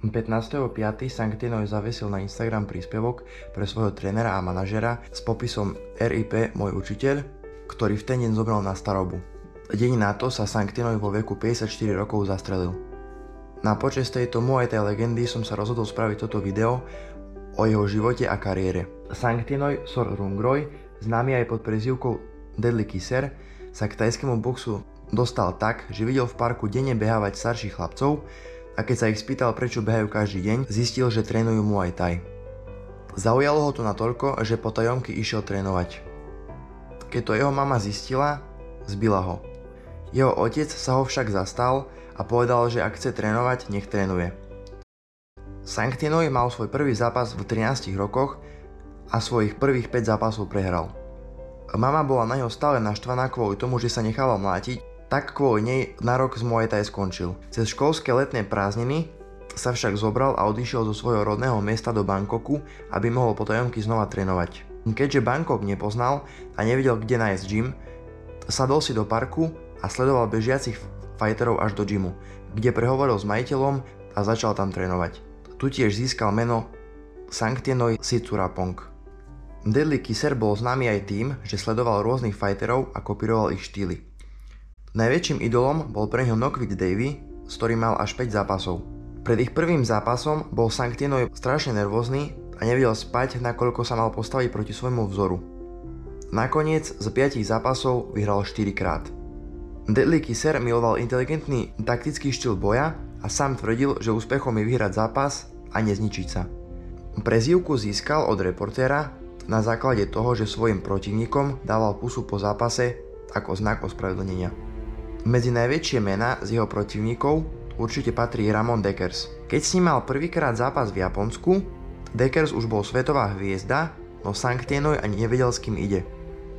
15.5. Sanktinoj zavesil na Instagram príspevok pre svojho trénera a manažera s popisom RIP môj učiteľ, ktorý v ten deň zobral na starobu. Deň na to sa Sanktinoj vo veku 54 rokov zastrelil. Na počas tejto Muay Thai legendy som sa rozhodol spraviť toto video o jeho živote a kariére. Sanktinoj Sor Rungroj, známy aj pod prezývkou Deadly Kisser, sa k tajskému boxu dostal tak, že videl v parku denne behávať starších chlapcov a keď sa ich spýtal prečo behajú každý deň, zistil, že trénujú Muay Thai. Zaujalo ho to natoľko, že po tajomky išiel trénovať. Keď to jeho mama zistila, zbila ho. Jeho otec sa ho však zastal a povedal, že ak chce trénovať, nech trénuje. Sanktinoj mal svoj prvý zápas v 13 rokoch a svojich prvých 5 zápasov prehral. Mama bola na ňo stále naštvaná kvôli tomu, že sa nechala mlátiť tak kvôli nej na rok z Muay Thai skončil. Cez školské letné prázdniny sa však zobral a odišiel zo svojho rodného miesta do Bangkoku, aby mohol potajomky znova trénovať. Keďže Bangkok nepoznal a nevedel kde nájsť gym, sadol si do parku a sledoval bežiacich fighterov až do gymu, kde prehovoril s majiteľom a začal tam trénovať. Tu tiež získal meno Sanktienoi Sitsurapong. Deadly Kisser bol známy aj tým, že sledoval rôznych fighterov a kopíroval ich štýly. Najväčším idolom bol pre neho Knockwick Davy, s ktorým mal až 5 zápasov. Pred ich prvým zápasom bol Sanktinoj strašne nervózny a nevedel spať, nakoľko sa mal postaviť proti svojmu vzoru. Nakoniec z 5 zápasov vyhral 4 krát. Deadly Kisser miloval inteligentný taktický štýl boja a sám tvrdil, že úspechom je vyhrať zápas a nezničiť sa. Prezývku získal od reportéra na základe toho, že svojim protivníkom dával pusu po zápase ako znak ospravedlnenia. Medzi najväčšie mená z jeho protivníkov určite patrí Ramon Deckers. Keď s ním mal prvýkrát zápas v Japonsku, Deckers už bol svetová hviezda, no Sanktienoj ani nevedel s kým ide.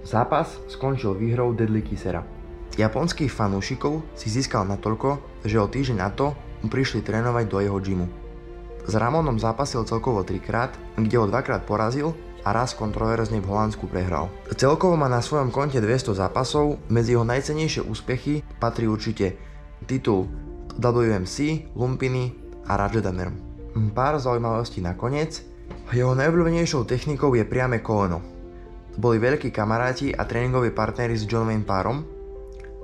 Zápas skončil výhrou Deadly Kissera. Japonských fanúšikov si získal natoľko, že o týždeň na to prišli trénovať do jeho gymu. S Ramonom zápasil celkovo trikrát, kde ho dvakrát porazil a raz kontroverzne v Holandsku prehral. Celkovo má na svojom konte 200 zápasov, medzi jeho najcenejšie úspechy patrí určite titul WMC, Lumpiny a Rajadamer. Pár zaujímavostí nakoniec. Jeho najobľúbenejšou technikou je priame koleno. Boli veľkí kamaráti a tréningoví partneri s John Wayne párom.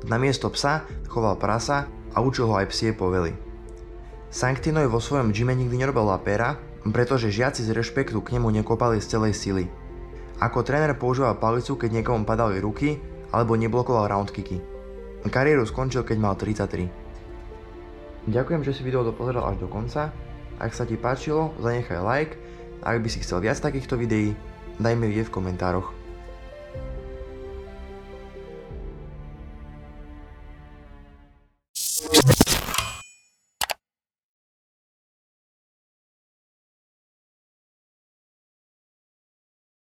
Namiesto psa choval prasa a učil ho aj psie povely. Sanktinoj vo svojom gyme nikdy nerobil lapéra, pretože žiaci z rešpektu k nemu nekopali z celej sily. Ako tréner používal palicu, keď niekomu padali ruky, alebo neblokoval roundkicky. Kariéru skončil, keď mal 33. Ďakujem, že si video dopozeral až do konca. Ak sa ti páčilo, zanechaj like. Ak by si chcel viac takýchto videí, daj mi vedieť v komentároch.